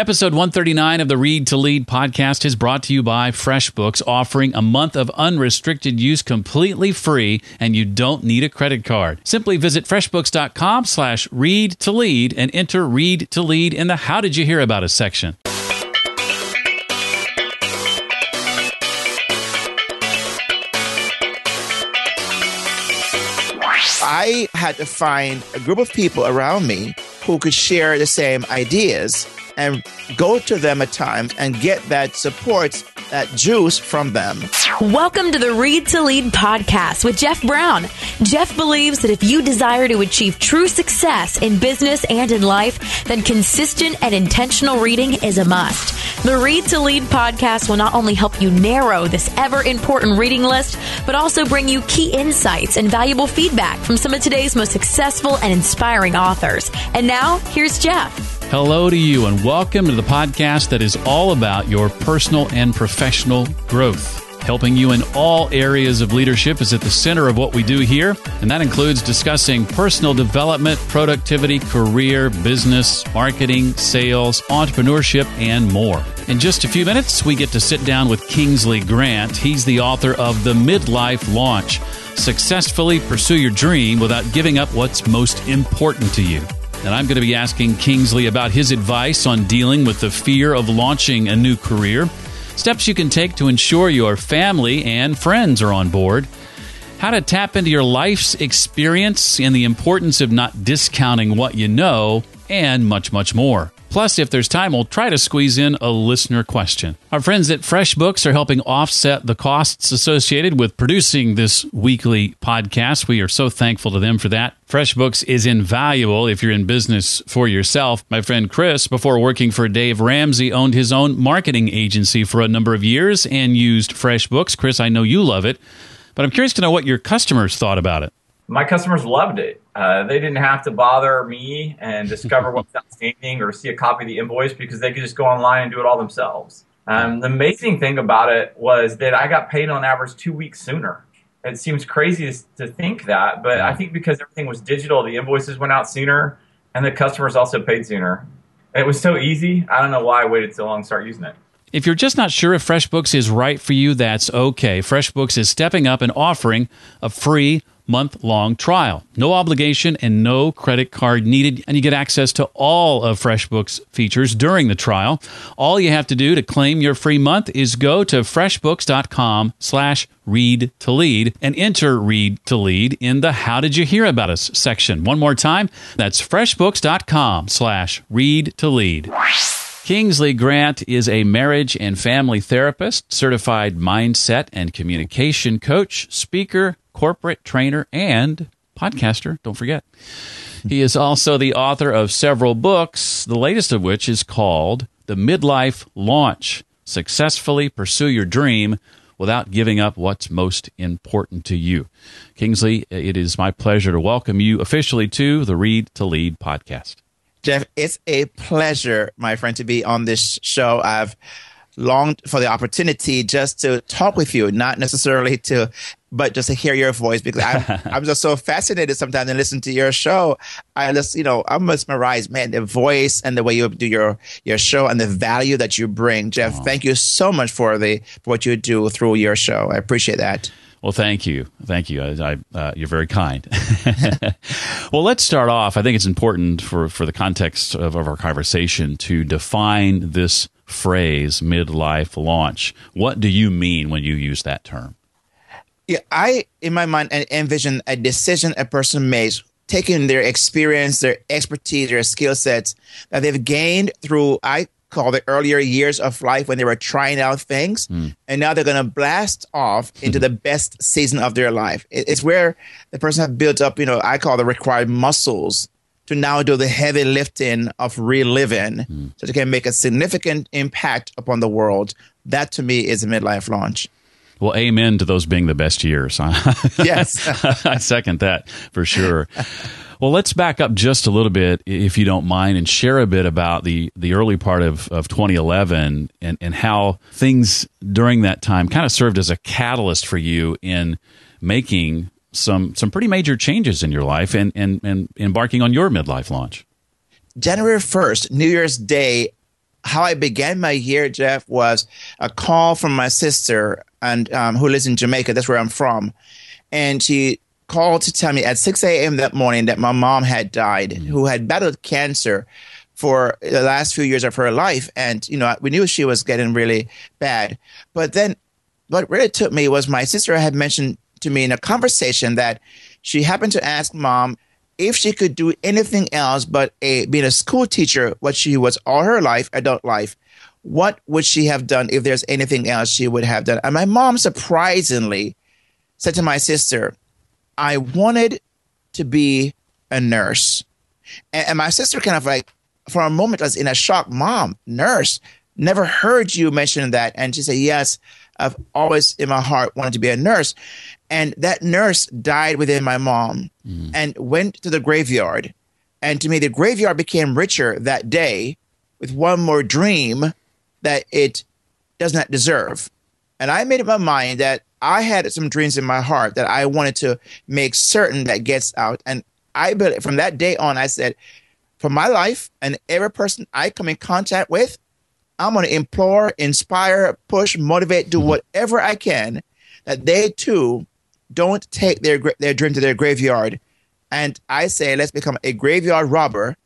Episode 139 of the Read to Lead podcast is brought to you by FreshBooks, offering a month of unrestricted use completely free, and you don't need a credit card. Simply visit freshbooks.com slash read to lead and enter Read to Lead in the How Did You Hear About Us section. I had to find a group of people around me who could share the same ideas and go to them at times and get that support, that juice from them. Welcome to the Read to Lead podcast with Jeff Brown. Jeff believes that if you desire to achieve true success in business and in life, then consistent and intentional reading is a must. The Read to Lead podcast will not only help you narrow this ever important reading list, but also bring you key insights and valuable feedback from some of today's most successful and inspiring authors. And now, here's Jeff. Hello to you, and welcome to the podcast that is all about your personal and professional growth. Helping you in all areas of leadership is at the center of what we do here, and that includes discussing personal development, productivity, career, business, marketing, sales, entrepreneurship, and more. In just a few minutes, we get to sit down with Kingsley Grant. He's the author of The Midlife Launch Successfully Pursue Your Dream Without Giving Up What's Most Important to You. And I'm going to be asking Kingsley about his advice on dealing with the fear of launching a new career, steps you can take to ensure your family and friends are on board, how to tap into your life's experience and the importance of not discounting what you know, and much, much more. Plus, if there's time, we'll try to squeeze in a listener question. Our friends at FreshBooks are helping offset the costs associated with producing this weekly podcast. We are so thankful to them for that. FreshBooks is invaluable if you're in business for yourself. My friend Chris, before working for Dave Ramsey, owned his own marketing agency for a number of years and used FreshBooks. Chris, I know you love it, but I'm curious to know what your customers thought about it my customers loved it. Uh, they didn't have to bother me and discover what's outstanding or see a copy of the invoice because they could just go online and do it all themselves. Um, the amazing thing about it was that I got paid on average two weeks sooner. It seems crazy to think that, but I think because everything was digital, the invoices went out sooner and the customers also paid sooner. It was so easy. I don't know why I waited so long to start using it. If you're just not sure if FreshBooks is right for you, that's okay. FreshBooks is stepping up and offering a free month long trial. No obligation and no credit card needed, and you get access to all of FreshBooks features during the trial. All you have to do to claim your free month is go to freshbooks.com slash read to lead and enter read to lead in the how did you hear about us section. One more time, that's freshbooks.com slash read to lead. Kingsley Grant is a marriage and family therapist, certified mindset and communication coach, speaker, corporate trainer, and podcaster. Don't forget. He is also the author of several books, the latest of which is called The Midlife Launch Successfully Pursue Your Dream Without Giving Up What's Most Important to You. Kingsley, it is my pleasure to welcome you officially to the Read to Lead podcast. Jeff, it's a pleasure, my friend, to be on this show. I've longed for the opportunity just to talk with you, not necessarily to, but just to hear your voice because I'm, I'm just so fascinated sometimes and listen to your show. I just, you know, I'm mesmerized, man, the voice and the way you do your, your show and the value that you bring. Jeff, thank you so much for the, for what you do through your show. I appreciate that. Well, thank you, thank you. I, I, uh, you're very kind. well, let's start off. I think it's important for for the context of, of our conversation to define this phrase midlife launch. What do you mean when you use that term? Yeah, I, in my mind, envision a decision a person makes, taking their experience, their expertise, their skill sets that they've gained through, I call the earlier years of life when they were trying out things. Mm. And now they're going to blast off into the best season of their life. It's where the person has built up, you know, I call the required muscles to now do the heavy lifting of reliving mm. so they can make a significant impact upon the world. That to me is a midlife launch. Well, amen to those being the best years. yes. I second that for sure. Well, let's back up just a little bit, if you don't mind, and share a bit about the, the early part of, of 2011 and, and how things during that time kind of served as a catalyst for you in making some some pretty major changes in your life and, and, and embarking on your midlife launch. January 1st, New Year's Day how I began my year, Jeff, was a call from my sister and um, who lives in Jamaica. That's where I'm from, and she called to tell me at 6 a.m. that morning that my mom had died, mm-hmm. who had battled cancer for the last few years of her life, and you know we knew she was getting really bad. But then, what really took me was my sister had mentioned to me in a conversation that she happened to ask mom if she could do anything else but a, being a school teacher, what she was all her life, adult life, what would she have done if there's anything else she would have done? And my mom surprisingly said to my sister, I wanted to be a nurse. And, and my sister kind of like, for a moment, was in a shock. Mom, nurse, never heard you mention that. And she said, Yes, I've always in my heart wanted to be a nurse. And that nurse died within my mom mm. and went to the graveyard. And to me, the graveyard became richer that day with one more dream that it does not deserve. And I made up my mind that I had some dreams in my heart that I wanted to make certain that gets out. And I, from that day on, I said, for my life and every person I come in contact with, I'm going to implore, inspire, push, motivate, do whatever I can that they too don't take their their dream to their graveyard. And I say, let's become a graveyard robber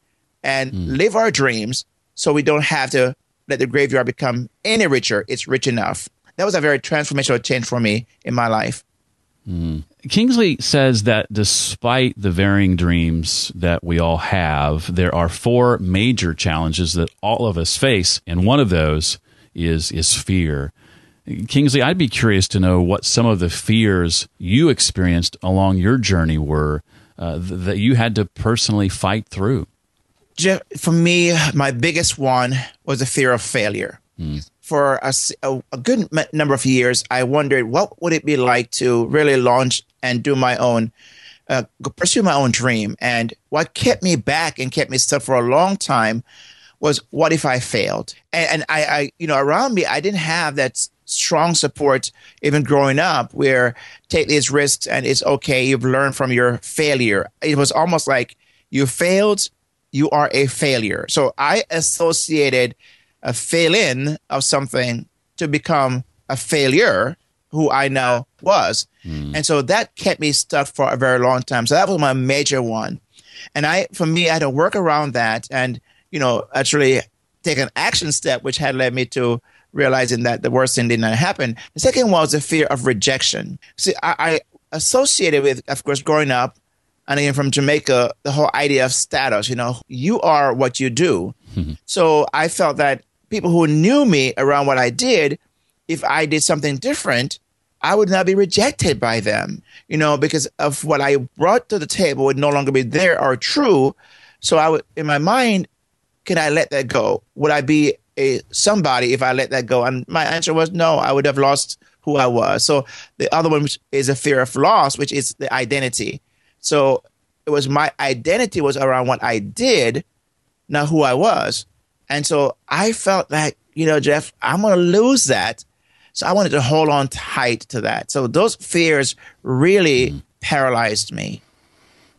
and mm. live our dreams so we don't have to let the graveyard become any richer. It's rich enough. That was a very transformational change for me in my life. Mm. Kingsley says that despite the varying dreams that we all have, there are four major challenges that all of us face, and one of those is is fear. Kingsley, I'd be curious to know what some of the fears you experienced along your journey were uh, th- that you had to personally fight through. Jeff, for me, my biggest one was the fear of failure. Mm. For a, a, good number of years, I wondered what would it be like to really launch and do my own, uh, pursue my own dream. And what kept me back and kept me stuck for a long time was what if I failed? And, and I, I, you know, around me, I didn't have that strong support even growing up where take these risks and it's okay you've learned from your failure it was almost like you failed you are a failure so i associated a fail-in of something to become a failure who i now was mm. and so that kept me stuck for a very long time so that was my major one and i for me i had to work around that and you know actually take an action step which had led me to realizing that the worst thing did not happen. The second was the fear of rejection. See, I, I associated with, of course, growing up, and again from Jamaica, the whole idea of status. You know, you are what you do. so I felt that people who knew me around what I did, if I did something different, I would not be rejected by them. You know, because of what I brought to the table would no longer be there or true. So I would, in my mind, can I let that go? Would I be a somebody if I let that go? And my answer was no. I would have lost who I was. So the other one is a fear of loss, which is the identity. So it was my identity was around what I did, not who I was. And so I felt like, you know, Jeff, I'm going to lose that. So I wanted to hold on tight to that. So those fears really mm. paralyzed me.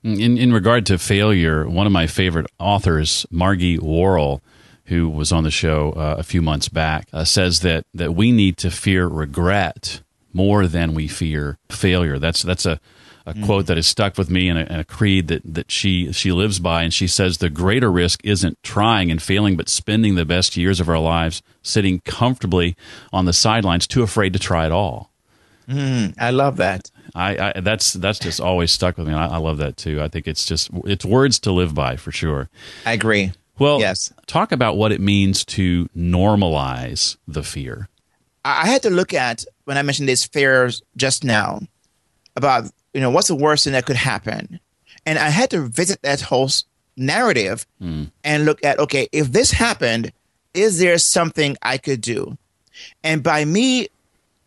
In, in regard to failure, one of my favorite authors, Margie Warrell, who was on the show uh, a few months back, uh, says that that we need to fear regret more than we fear failure. That's that's a, a mm. quote that has stuck with me and a, and a, creed that, that she she lives by. And she says the greater risk isn't trying and failing, but spending the best years of our lives sitting comfortably on the sidelines, too afraid to try at all. Mm, I love that. I, I, that's that's just always stuck with me. I, I love that too. I think it's just it's words to live by for sure. I agree. Well, yes. talk about what it means to normalize the fear. I had to look at when I mentioned these fears just now about you know what's the worst thing that could happen, and I had to visit that whole narrative mm. and look at okay if this happened, is there something I could do? And by me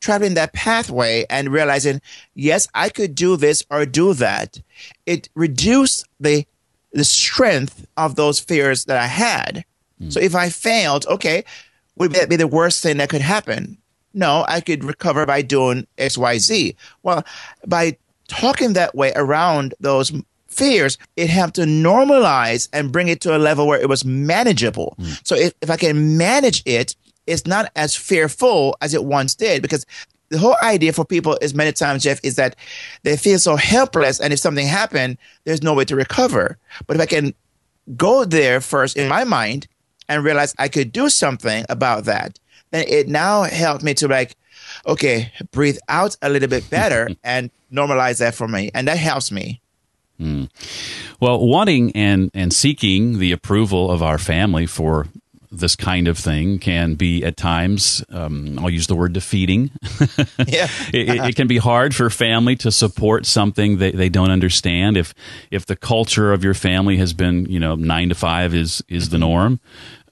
traveling that pathway and realizing yes I could do this or do that, it reduced the the strength of those fears that I had. Mm. So if I failed, okay, would that be the worst thing that could happen? No, I could recover by doing X, Y, Z. Well, by talking that way around those fears, it helped to normalize and bring it to a level where it was manageable. Mm. So if, if I can manage it, it's not as fearful as it once did because the whole idea for people is many times, Jeff, is that they feel so helpless. And if something happened, there's no way to recover. But if I can go there first in my mind and realize I could do something about that, then it now helped me to like, okay, breathe out a little bit better and normalize that for me. And that helps me. Mm. Well, wanting and, and seeking the approval of our family for this kind of thing can be at times, um, I'll use the word defeating. yeah. it, it, can be hard for family to support something that they don't understand. If, if the culture of your family has been, you know, nine to five is, is the norm,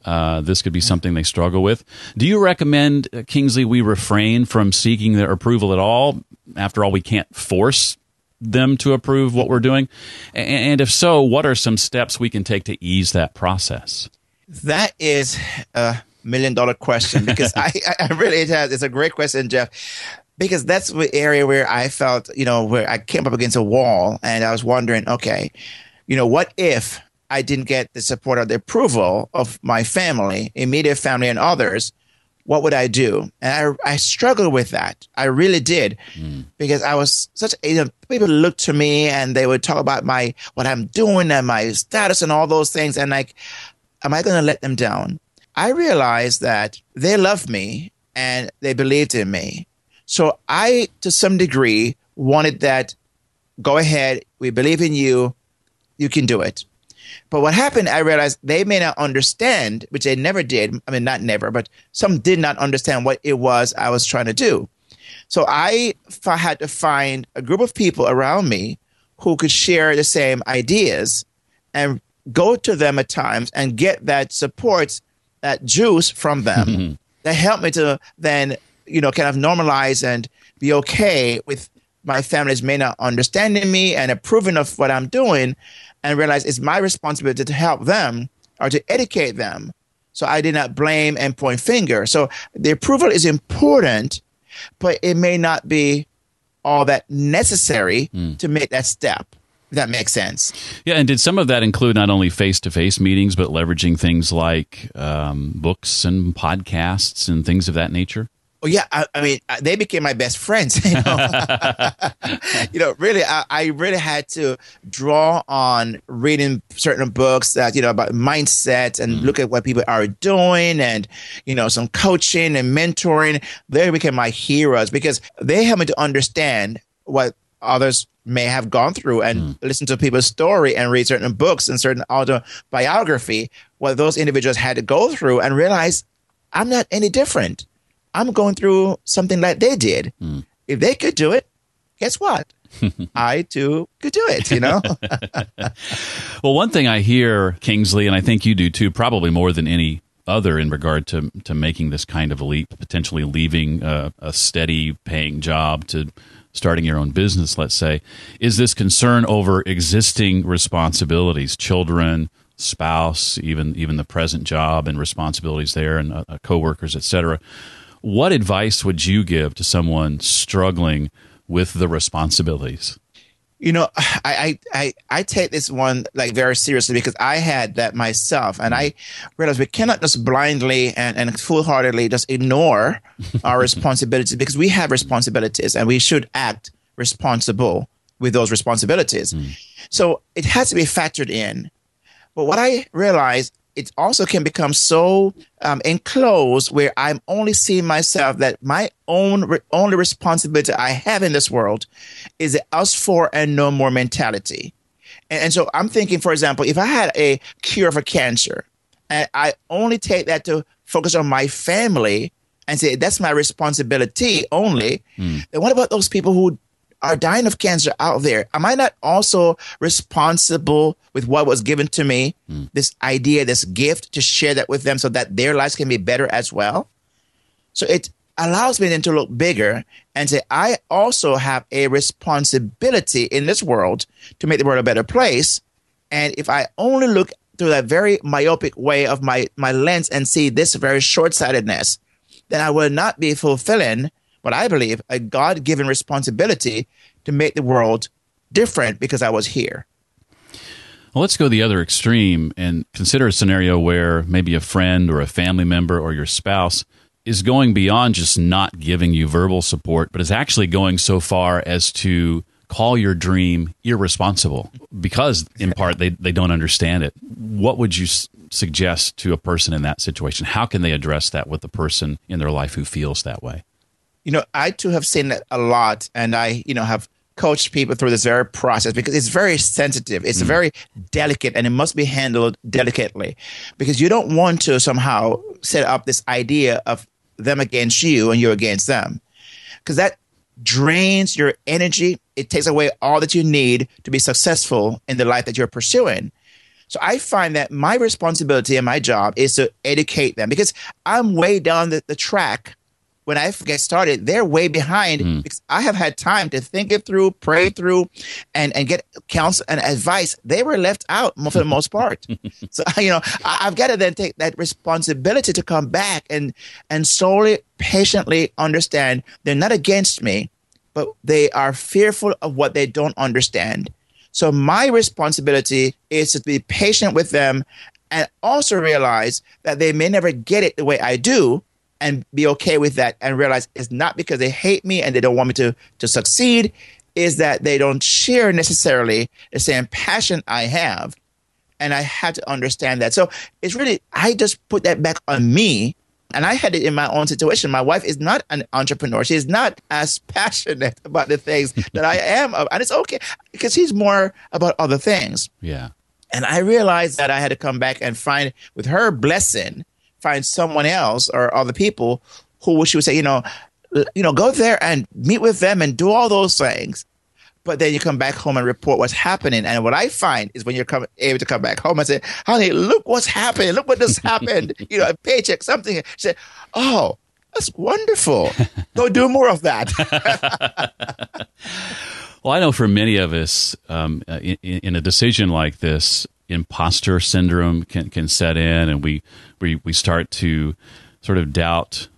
uh, this could be something they struggle with. Do you recommend, uh, Kingsley, we refrain from seeking their approval at all? After all, we can't force them to approve what we're doing. And if so, what are some steps we can take to ease that process? That is a million dollar question because I, I really it has, it's a great question, Jeff. Because that's the area where I felt, you know, where I came up against a wall and I was wondering, okay, you know, what if I didn't get the support or the approval of my family, immediate family, and others, what would I do? And I, I struggled with that. I really did mm. because I was such, you know, people looked to me and they would talk about my, what I'm doing and my status and all those things. And like, am I going to let them down? I realized that they loved me and they believed in me. So I, to some degree, wanted that go ahead. We believe in you. You can do it. But what happened, I realized they may not understand, which they never did. I mean, not never, but some did not understand what it was I was trying to do. So I f- had to find a group of people around me who could share the same ideas and go to them at times and get that support, that juice from them mm-hmm. that helped me to then, you know, kind of normalize and be okay with my family's may not understanding me and approving of what I'm doing and realize it's my responsibility to help them or to educate them. So I did not blame and point finger. So the approval is important, but it may not be all that necessary mm. to make that step. If that makes sense. Yeah, and did some of that include not only face-to-face meetings, but leveraging things like um, books and podcasts and things of that nature? Yeah, I, I, mean, uh, they became my best friends. You know, you know really, I, I, really had to draw on reading certain books that you know about mindset and mm. look at what people are doing, and you know, some coaching and mentoring. They became my heroes because they helped me to understand what others may have gone through and mm. listen to people's story and read certain books and certain autobiography, what those individuals had to go through, and realize I'm not any different I'm going through something like they did. Mm. If they could do it, guess what? I too could do it, you know? well, one thing I hear, Kingsley, and I think you do too, probably more than any other in regard to, to making this kind of a leap, potentially leaving a, a steady paying job to starting your own business, let's say, is this concern over existing responsibilities, children, spouse, even even the present job and responsibilities there, and uh, coworkers, et cetera. What advice would you give to someone struggling with the responsibilities? You know, I, I, I take this one like very seriously because I had that myself, and I realized we cannot just blindly and, and foolhardily just ignore our responsibilities because we have responsibilities and we should act responsible with those responsibilities. Mm. So it has to be factored in. But what I realized it also can become so um, enclosed where I'm only seeing myself that my own re- only responsibility I have in this world is the us for and no more mentality. And, and so I'm thinking, for example, if I had a cure for cancer and I only take that to focus on my family and say that's my responsibility only, mm. then what about those people who are dying of cancer out there, am I not also responsible with what was given to me? Mm. This idea, this gift to share that with them so that their lives can be better as well. So it allows me then to look bigger and say, I also have a responsibility in this world to make the world a better place. And if I only look through that very myopic way of my, my lens and see this very short sightedness, then I will not be fulfilling what I believe a God given responsibility to make the world different because I was here. Well, let's go the other extreme and consider a scenario where maybe a friend or a family member or your spouse is going beyond just not giving you verbal support, but is actually going so far as to call your dream irresponsible because, in part, they, they don't understand it. What would you s- suggest to a person in that situation? How can they address that with the person in their life who feels that way? You know, I too have seen that a lot, and I, you know, have coached people through this very process because it's very sensitive. It's mm. very delicate and it must be handled delicately because you don't want to somehow set up this idea of them against you and you against them because that drains your energy. It takes away all that you need to be successful in the life that you're pursuing. So I find that my responsibility and my job is to educate them because I'm way down the, the track when I get started, they're way behind mm. because I have had time to think it through, pray through, and, and get counsel and advice. They were left out for the most part. so, you know, I, have got to then take that responsibility to come back and, and slowly, patiently understand they're not against me, but they are fearful of what they don't understand. So my responsibility is to be patient with them and also realize that they may never get it the way I do, and be okay with that and realize it's not because they hate me and they don't want me to to succeed is that they don't share necessarily the same passion I have and I had to understand that. So it's really I just put that back on me and I had it in my own situation. My wife is not an entrepreneur. She is not as passionate about the things that I am. And it's okay because she's more about other things. Yeah. And I realized that I had to come back and find with her blessing find someone else or other people who she would say, you know, you know, go there and meet with them and do all those things. But then you come back home and report what's happening. And what I find is when you're come, able to come back home and say, honey, look what's happening. Look what just happened. you know, a paycheck, something. She said, oh, that's wonderful. Go do more of that. well, I know for many of us, um, in, in, a decision like this, imposter syndrome can, can set in and we, we, we start to sort of doubt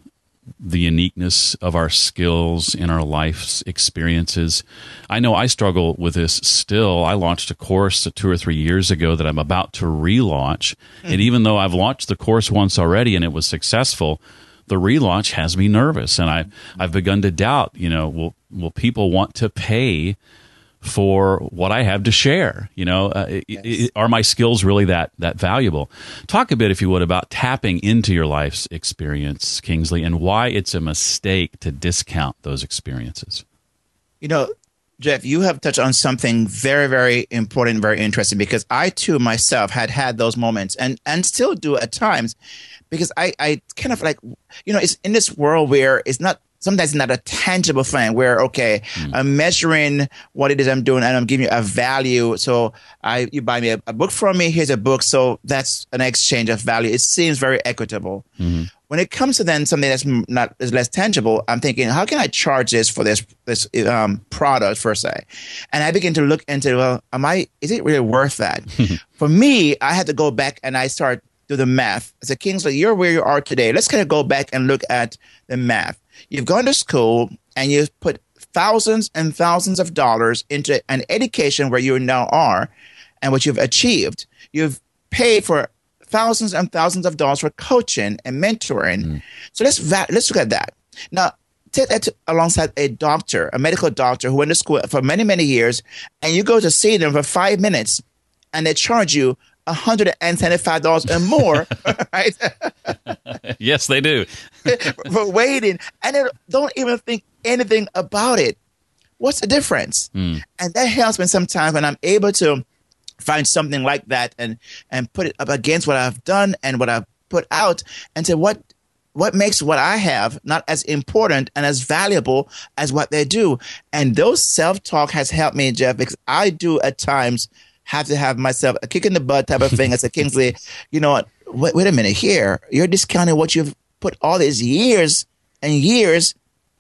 the uniqueness of our skills in our life's experiences. I know I struggle with this still. I launched a course two or three years ago that I'm about to relaunch. Mm-hmm. And even though I've launched the course once already and it was successful, the relaunch has me nervous. And I, I've begun to doubt, you know, will, will people want to pay for what I have to share. You know, uh, yes. are my skills really that that valuable? Talk a bit, if you would, about tapping into your life's experience, Kingsley, and why it's a mistake to discount those experiences. You know, Jeff, you have touched on something very, very important, very interesting. Because I too myself had had those moments, and and still do at times, because I I kind of like you know it's in this world where it's not sometimes not a tangible thing where okay mm. i'm measuring what it is i'm doing and i'm giving you a value so i you buy me a, a, book from me here's a book so that's an exchange of value it seems very equitable mm-hmm. when it comes to then something that's not is less tangible i'm thinking how can i charge this for this this um, product per se and i begin to look into well am i is it really worth that for me i had to go back and i start do the math I said, Kingsley, you're where you are today. Let's kind of go back and look at the math. You've gone to school and you've put thousands and thousands of dollars into an education where you now are and what you've achieved. You've paid for thousands and thousands of dollars for coaching and mentoring. Mm. So let's va- let's look at that. Now, take that to, alongside a doctor, a medical doctor who went to school for many, many years, and you go to see them for five minutes and they charge you $175 and more, right? yes, they do. for waiting. And they don't even think anything about it. What's the difference? Mm. And that helps me sometimes when I'm able to find something like that and and put it up against what I've done and what I've put out and say what what makes what I have not as important and as valuable as what they do. And those self talk has helped me, Jeff, because I do at times have to have myself a kick in the butt type of thing. I said, Kingsley, you know what? Wait, wait a minute here. You're discounting what you've put all these years and years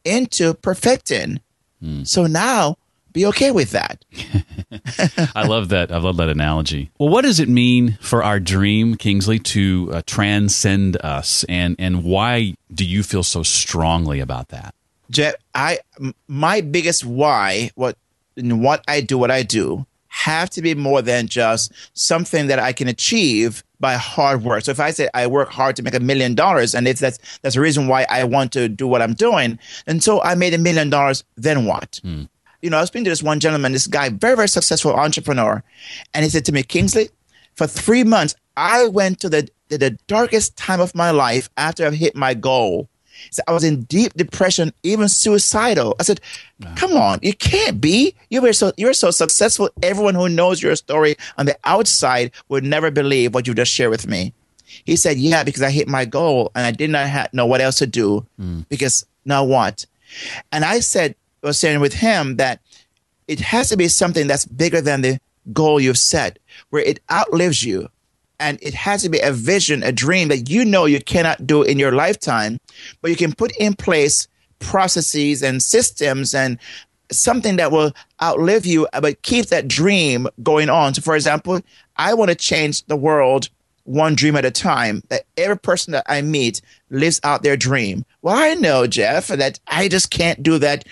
into perfecting. Mm. So now be okay with that. I love that. I love that analogy. Well, what does it mean for our dream, Kingsley, to uh, transcend us, and and why do you feel so strongly about that? Jeff, I my biggest why what what I do what I do have to be more than just something that I can achieve by hard work. So if I say I work hard to make a million dollars, and it's that's that's the reason why I want to do what I'm doing, and so I made a million dollars, then what? Mm. You know, I was speaking to this one gentleman, this guy, very very successful entrepreneur, and he said to me, Kingsley, for three months I went to the the, the darkest time of my life after I've hit my goal. So I was in deep depression, even suicidal. I said, "Come on, you can't be. You were so you're so successful. Everyone who knows your story on the outside would never believe what you just shared with me." He said, "Yeah, because I hit my goal and I did not ha- know what else to do. Mm. Because now what?" And I said, I was saying with him that it has to be something that's bigger than the goal you've set, where it outlives you and it has to be a vision, a dream that you know you cannot do in your lifetime, but you can put in place processes and systems and something that will outlive you, but keep that dream going on. So, for example, I want to change the world one dream at a time, that every person that I meet lives out their dream. Well, I know, Jeff, that I just can't do that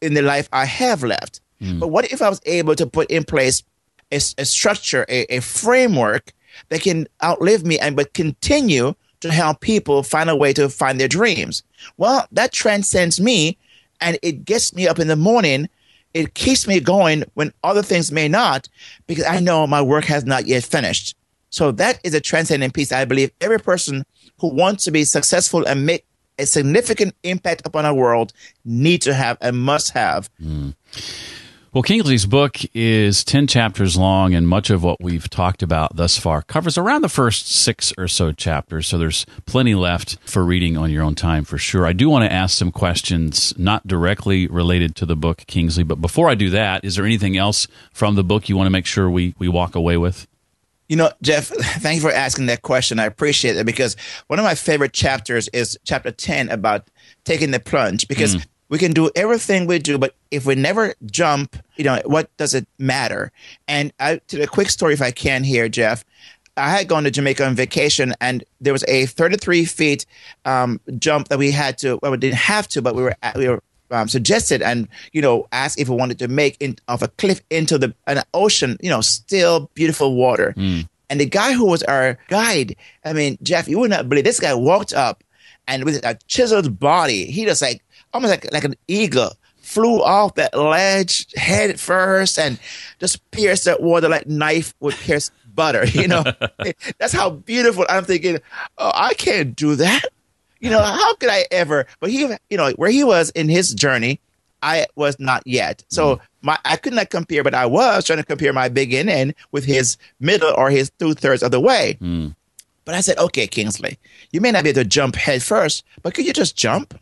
in the life I have left. Mm. But what if I was able to put in place a, a structure, a, a framework that can outlive me and but continue to help people find a way to find their dreams. Well, that transcends me and it gets me up in the morning. It keeps me going when other things may not because I know my work has not yet finished. So that is a transcendent piece. I believe every person who wants to be successful and make a significant impact upon our world need to have and must have. Mm. Well, Kingsley's book is 10 chapters long, and much of what we've talked about thus far covers around the first six or so chapters. So there's plenty left for reading on your own time for sure. I do want to ask some questions not directly related to the book, Kingsley, but before I do that, is there anything else from the book you want to make sure we, we walk away with? You know, Jeff, thank you for asking that question. I appreciate it because one of my favorite chapters is chapter 10 about taking the plunge because mm we can do everything we do, but if we never jump, you know, what does it matter? And I, to the quick story, if I can here, Jeff, I had gone to Jamaica on vacation, and there was a 33 feet um, jump that we had to. Well, we didn't have to, but we were we were um, suggested and you know asked if we wanted to make in, off a cliff into the an ocean. You know, still beautiful water. Mm. And the guy who was our guide, I mean, Jeff, you would not believe this guy walked up and with a chiseled body, he just like almost like like an eagle flew off that ledge head first and just pierced that water like knife would pierce butter. You know, that's how beautiful. I'm thinking, oh, I can't do that. You know, how could I ever? But he, you know, where he was in his journey, I was not yet. So mm. my I could not compare, but I was trying to compare my beginning with his middle or his two thirds of the way. Mm. But I said, okay, Kingsley, you may not be able to jump head first, but could you just jump?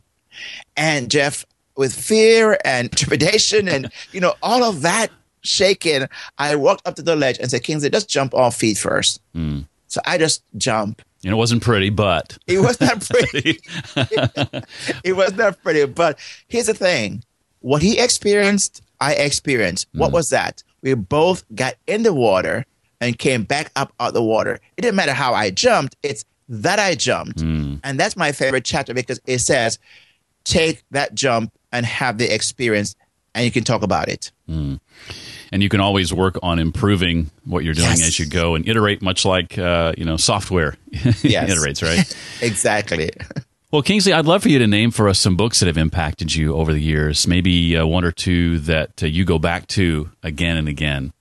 And Jeff, with fear and trepidation and, you know, all of that shaking, I walked up to the ledge and said, Kingsley, just jump off feet first. Mm. So I just jump. And it wasn't pretty, but it was not pretty. it was not pretty. But here's the thing: what he experienced, I experienced. Mm. What was that? We both got in the water and came back up out of the water. It didn't matter how I jumped; it's that I jumped, mm. and that's my favorite chapter because it says take that jump and have the experience and you can talk about it. Mm. And you can always work on improving what you're doing yes. as you go and iterate, much like uh, you know software yes. iterates, right? exactly. Well, Kingsley, I'd love for you to name for us some books that have impacted you over the years. Maybe uh, one or two that uh, you go back to again and again.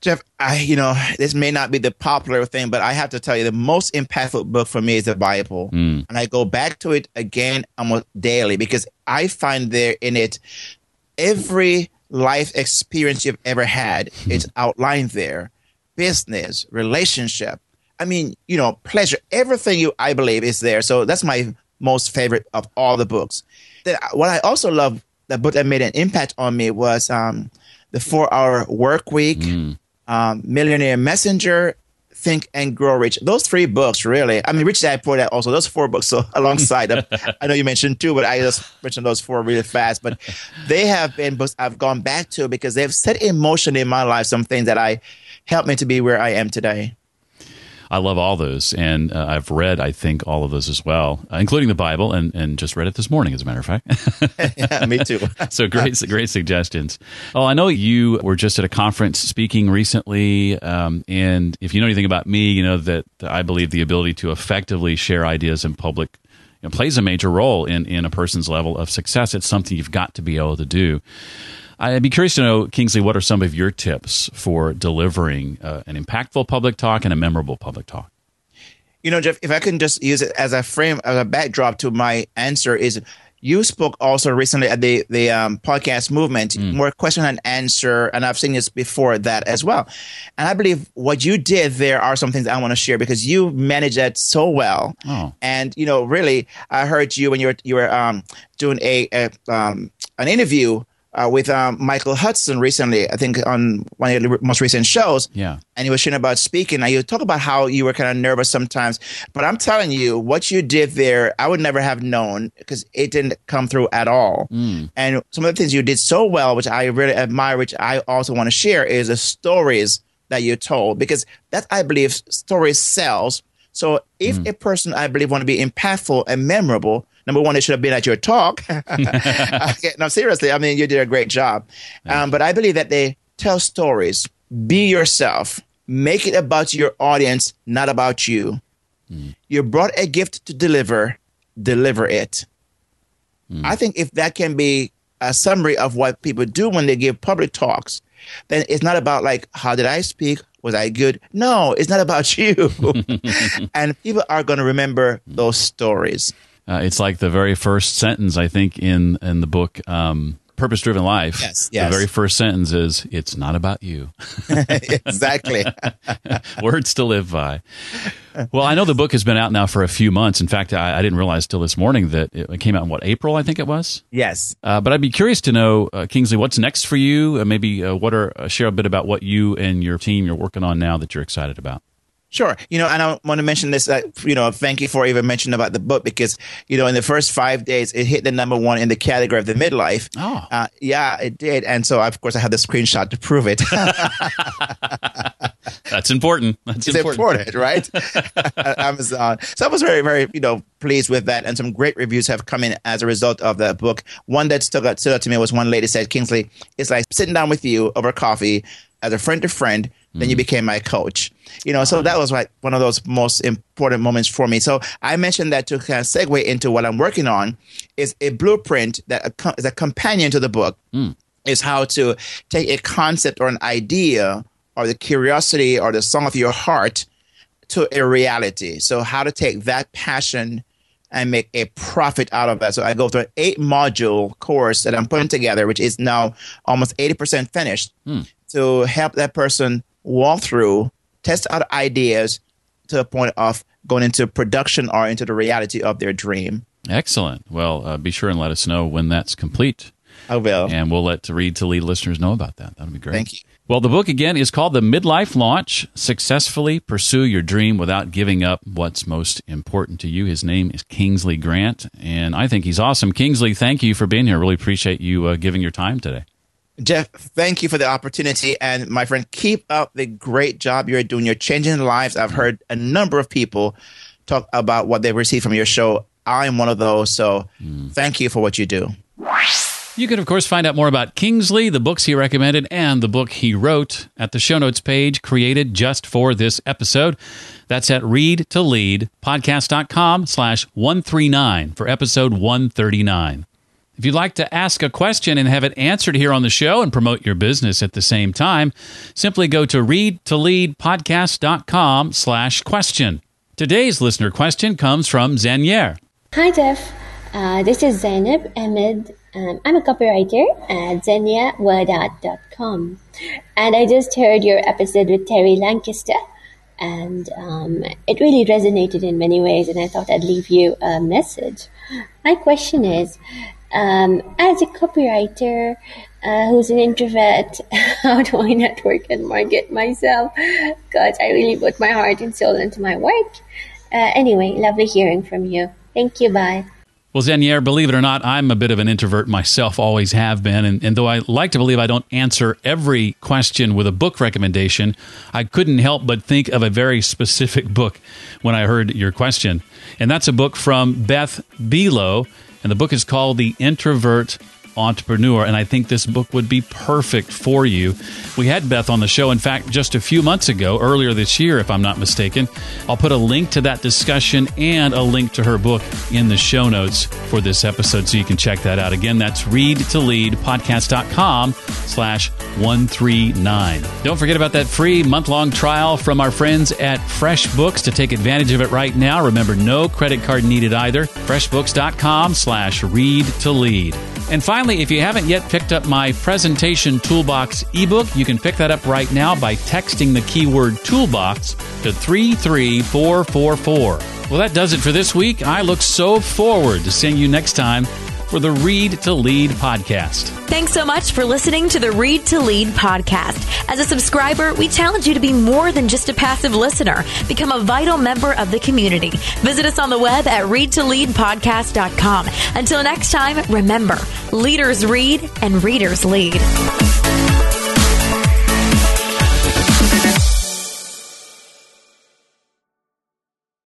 Jeff, I you know this may not be the popular thing, but I have to tell you the most impactful book for me is the Bible, mm. and I go back to it again almost daily because I find there in it every life experience you've ever had. Mm. It's outlined there, business, relationship. I mean, you know, pleasure, everything you I believe is there. So that's my most favorite of all the books. That what I also love, the book that made an impact on me was um, the Four Hour Work Week. Mm um, Millionaire Messenger, Think and Grow Rich. Those three books, really. I mean, Rich Dad Poor Dad also. Those four books so alongside them. I know you mentioned two, but I just mentioned those four really fast. But they have been books I've gone back to because they've set in motion in my life some things that I helped me to be where I am today. I love all those, and uh, I've read, I think, all of those as well, uh, including the Bible, and, and just read it this morning, as a matter of fact. yeah, me too. so great, great suggestions. Oh, I know you were just at a conference speaking recently, um, and if you know anything about me, you know that I believe the ability to effectively share ideas in public you know, plays a major role in in a person's level of success. It's something you've got to be able to do. I'd be curious to know, Kingsley, what are some of your tips for delivering uh, an impactful public talk and a memorable public talk? You know, Jeff, if I can just use it as a frame, as a backdrop to my answer, is you spoke also recently at the the um, podcast movement, mm. more question and answer, and I've seen this before that as well. And I believe what you did there are some things I want to share because you managed that so well. Oh. And you know, really, I heard you when you were you were um, doing a, a um, an interview uh, with um, Michael Hudson recently, I think on one of the most recent shows. Yeah. And he was sharing about speaking. And you talk about how you were kind of nervous sometimes. But I'm telling you, what you did there, I would never have known because it didn't come through at all. Mm. And some of the things you did so well, which I really admire, which I also want to share, is the stories that you told because that I believe stories sells. So if mm. a person I believe want to be impactful and memorable, number one, it should have been at your talk. okay, no, seriously, I mean, you did a great job. Um, but I believe that they tell stories. Be yourself. Make it about your audience, not about you. Mm. You brought a gift to deliver, deliver it. Mm. I think if that can be a summary of what people do when they give public talks, then it's not about like, how did I speak? Was I good? No, it's not about you. and people are going to remember those stories. Uh, it's like the very first sentence I think in in the book um, Purpose Driven Life. Yes, yes. The very first sentence is "It's not about you." exactly. Words to live by. Well, I know the book has been out now for a few months. In fact, I, I didn't realize till this morning that it came out in what April, I think it was. Yes. Uh, but I'd be curious to know, uh, Kingsley, what's next for you? Uh, maybe uh, what are uh, share a bit about what you and your team you're working on now that you're excited about. Sure. You know, and I want to mention this, uh, you know, thank you for even mentioning about the book because, you know, in the first five days, it hit the number one in the category of the midlife. Oh. Uh, yeah, it did. And so, of course, I have the screenshot to prove it. That's important. That's it's important, important right? Amazon. So I was very, very, you know, pleased with that. And some great reviews have come in as a result of that book. One that stuck out, stood out to me was one lady said, Kingsley, it's like sitting down with you over coffee as a friend to friend then you became my coach. You know, so that was like one of those most important moments for me. So I mentioned that to kind of segue into what I'm working on is a blueprint that is a companion to the book. Mm. Is how to take a concept or an idea or the curiosity or the song of your heart to a reality. So how to take that passion and make a profit out of that. So I go through an eight module course that I'm putting together, which is now almost 80% finished mm. to help that person walk through, test out ideas to the point of going into production or into the reality of their dream. Excellent. Well, uh, be sure and let us know when that's complete. I will. And we'll let Read to Lead listeners know about that. That'll be great. Thank you. Well, the book again is called The Midlife Launch Successfully Pursue Your Dream Without Giving Up What's Most Important to You. His name is Kingsley Grant, and I think he's awesome. Kingsley, thank you for being here. Really appreciate you uh, giving your time today. Jeff, thank you for the opportunity. And my friend, keep up the great job you're doing. You're changing lives. I've heard a number of people talk about what they received from your show. I'm one of those. So mm. thank you for what you do. You can, of course, find out more about Kingsley, the books he recommended, and the book he wrote at the show notes page created just for this episode. That's at readtoleadpodcast.com slash 139 for episode 139. If you'd like to ask a question and have it answered here on the show and promote your business at the same time, simply go to readtoleadpodcast.com slash question. Today's listener question comes from Zanier. Hi, Jeff. Uh, this is Zainab Ahmed. Um, I'm a copywriter at zenyawadat.com. And I just heard your episode with Terry Lancaster. And um, it really resonated in many ways, and I thought I'd leave you a message. My question is um, as a copywriter uh, who's an introvert, how do I network and market myself? Because I really put my heart and soul into my work. Uh, anyway, lovely hearing from you. Thank you. Bye. Well, Zanier, believe it or not, I'm a bit of an introvert myself, always have been. And, and, though I like to believe I don't answer every question with a book recommendation, I couldn't help but think of a very specific book when I heard your question. And that's a book from Beth Buelow. And the book is called The Introvert entrepreneur. And I think this book would be perfect for you. We had Beth on the show, in fact, just a few months ago, earlier this year, if I'm not mistaken. I'll put a link to that discussion and a link to her book in the show notes for this episode so you can check that out. Again, that's read to lead podcast.com slash 139. Don't forget about that free month long trial from our friends at FreshBooks to take advantage of it right now. Remember, no credit card needed either. FreshBooks.com slash read to lead. And finally, if you haven't yet picked up my presentation toolbox ebook, you can pick that up right now by texting the keyword toolbox to 33444. Well, that does it for this week. I look so forward to seeing you next time for the Read to Lead podcast. Thanks so much for listening to the Read to Lead podcast. As a subscriber, we challenge you to be more than just a passive listener. Become a vital member of the community. Visit us on the web at readtoleadpodcast.com. Until next time, remember, leaders read and readers lead.